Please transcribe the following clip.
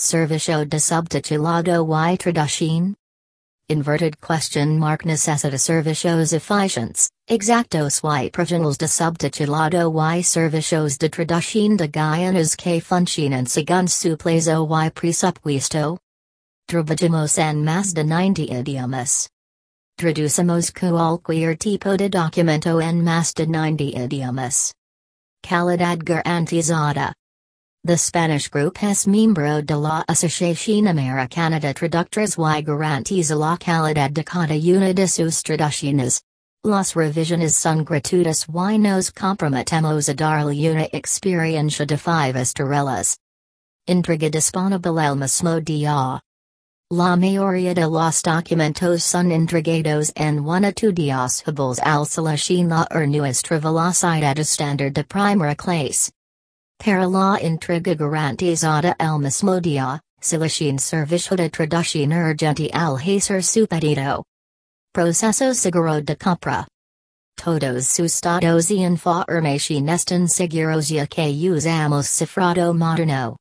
Servicio de subtitulado y traducción? Inverted question mark necessita servicios eficientes, exactos y profesionales de subtitulado y servicios de traducción de guianas que funcionan según su plazo y presupuesto? Trabajamos en más de 90 idiomas. Traducimos cualquier tipo de documento en más de 90 idiomas. Calidad garantizada. The Spanish group es miembro de la Asociación Americana de Traductores y garantiza la calidad de cada una de sus traducciones. Las revisiones son gratuitas y nos comprometemos a darle una experiencia de five estrellas. Entrega disponible el mismo día. La mayoría de los documentos son entregados en una two días al selección la nuestra velocidad estándar de primera clase. Para la entrega garantizada el mismo día, selección servicio traducción urgente al hacer su pedido. Proceso seguro de compra. Todos sus datos y información están seguros ya que usamos cifrado moderno.